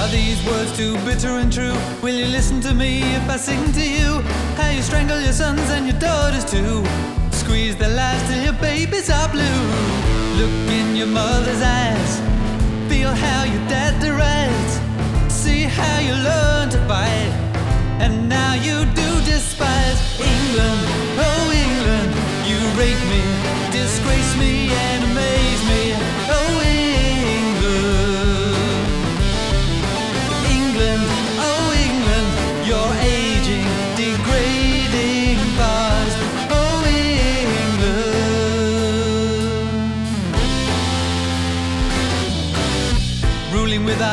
Are these words too bitter and true? Will you listen to me if I sing to you? How you strangle your sons and your daughters too? Squeeze the lies till your babies are blue. Look in your mother's eyes. Feel how your dad derides. See how you learn to fight. And now you do despise England. Oh, England. You rape me, disgrace me, and amaze me.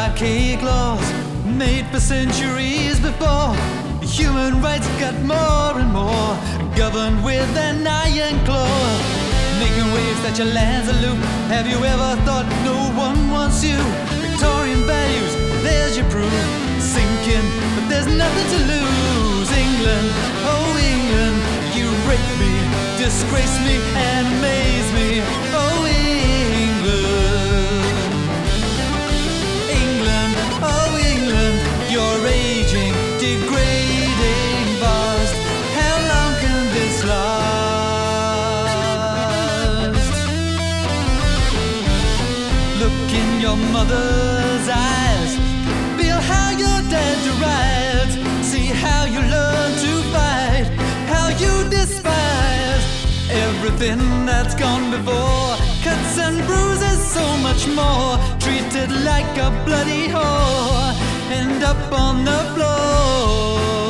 Archaic laws made for centuries before. Human rights got more and more, governed with an iron claw. Making waves that your land's aloof. Have you ever thought no one wants you? Victorian values, there's your proof. Sinking, but there's nothing to lose. England, oh England, you rape me, disgrace me, and amaze me. Oh England, mother's eyes. Feel how your dad derides. See how you learn to fight. How you despise everything that's gone before. Cuts and bruises, so much more. Treated like a bloody whore. End up on the floor.